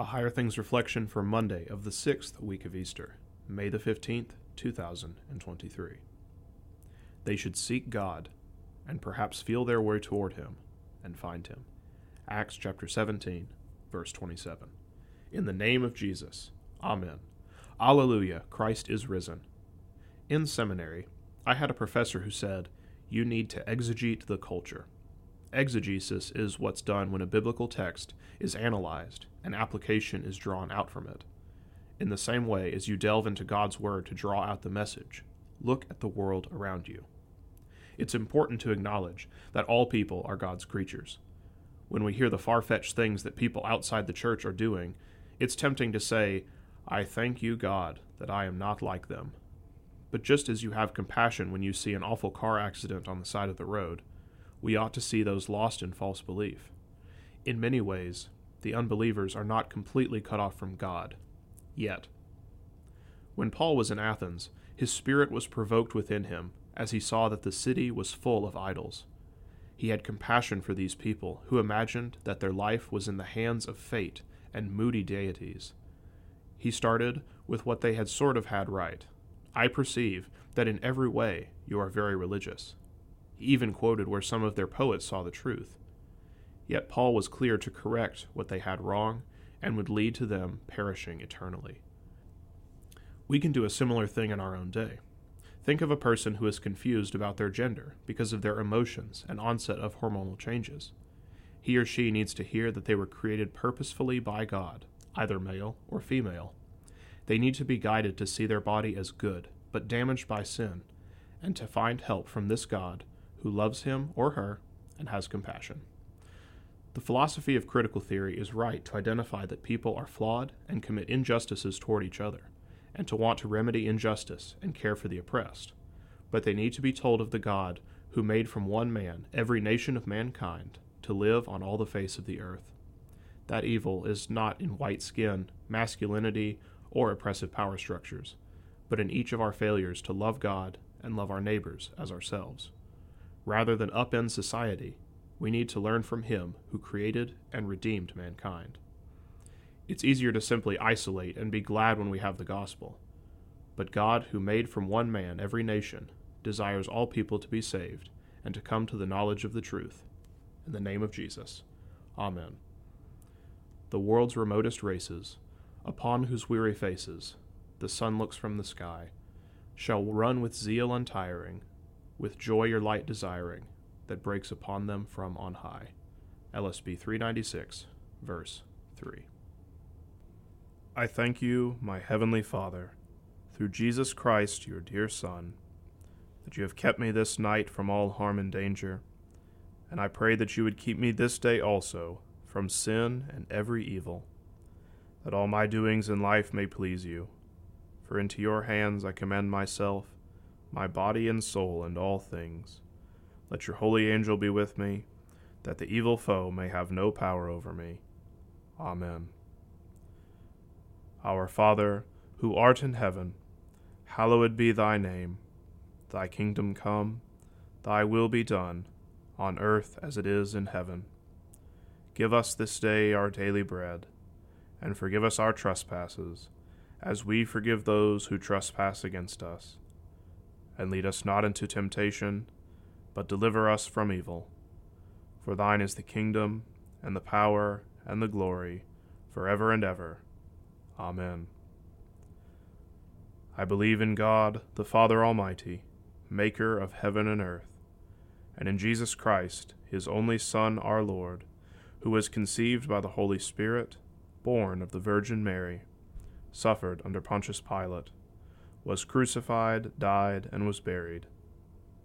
A Higher Things reflection for Monday of the sixth week of Easter, May the 15th, 2023. They should seek God and perhaps feel their way toward Him and find Him. Acts chapter 17, verse 27. In the name of Jesus, Amen. Alleluia, Christ is risen. In seminary, I had a professor who said, You need to exegete the culture. Exegesis is what's done when a biblical text is analyzed and application is drawn out from it. In the same way as you delve into God's Word to draw out the message, look at the world around you. It's important to acknowledge that all people are God's creatures. When we hear the far fetched things that people outside the church are doing, it's tempting to say, I thank you, God, that I am not like them. But just as you have compassion when you see an awful car accident on the side of the road, we ought to see those lost in false belief. In many ways, the unbelievers are not completely cut off from God, yet. When Paul was in Athens, his spirit was provoked within him as he saw that the city was full of idols. He had compassion for these people who imagined that their life was in the hands of fate and moody deities. He started with what they had sort of had right. I perceive that in every way you are very religious. He even quoted where some of their poets saw the truth. Yet Paul was clear to correct what they had wrong and would lead to them perishing eternally. We can do a similar thing in our own day. Think of a person who is confused about their gender because of their emotions and onset of hormonal changes. He or she needs to hear that they were created purposefully by God, either male or female. They need to be guided to see their body as good, but damaged by sin, and to find help from this God who loves him or her and has compassion. The philosophy of critical theory is right to identify that people are flawed and commit injustices toward each other, and to want to remedy injustice and care for the oppressed. But they need to be told of the God who made from one man every nation of mankind to live on all the face of the earth. That evil is not in white skin, masculinity, or oppressive power structures, but in each of our failures to love God and love our neighbors as ourselves. Rather than upend society, we need to learn from Him who created and redeemed mankind. It's easier to simply isolate and be glad when we have the gospel. But God, who made from one man every nation, desires all people to be saved and to come to the knowledge of the truth. In the name of Jesus. Amen. The world's remotest races, upon whose weary faces the sun looks from the sky, shall run with zeal untiring with joy your light desiring, that breaks upon them from on high. LSB 396, verse 3. I thank you, my heavenly Father, through Jesus Christ, your dear Son, that you have kept me this night from all harm and danger, and I pray that you would keep me this day also from sin and every evil, that all my doings in life may please you. For into your hands I commend myself my body and soul, and all things. Let your holy angel be with me, that the evil foe may have no power over me. Amen. Our Father, who art in heaven, hallowed be thy name. Thy kingdom come, thy will be done, on earth as it is in heaven. Give us this day our daily bread, and forgive us our trespasses, as we forgive those who trespass against us and lead us not into temptation, but deliver us from evil. For thine is the kingdom, and the power, and the glory, for ever and ever. Amen. I believe in God, the Father Almighty, maker of heaven and earth, and in Jesus Christ, his only Son, our Lord, who was conceived by the Holy Spirit, born of the Virgin Mary, suffered under Pontius Pilate was crucified, died, and was buried.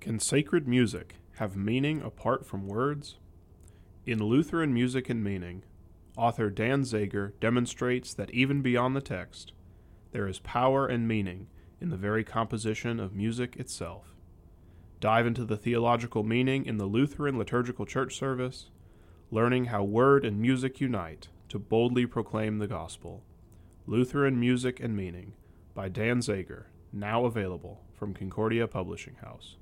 Can sacred music have meaning apart from words? In Lutheran Music and Meaning, author Dan Zager demonstrates that even beyond the text, there is power and meaning in the very composition of music itself. Dive into the theological meaning in the Lutheran liturgical church service, learning how word and music unite to boldly proclaim the gospel. Lutheran Music and Meaning by Dan Zager, now available from Concordia Publishing House.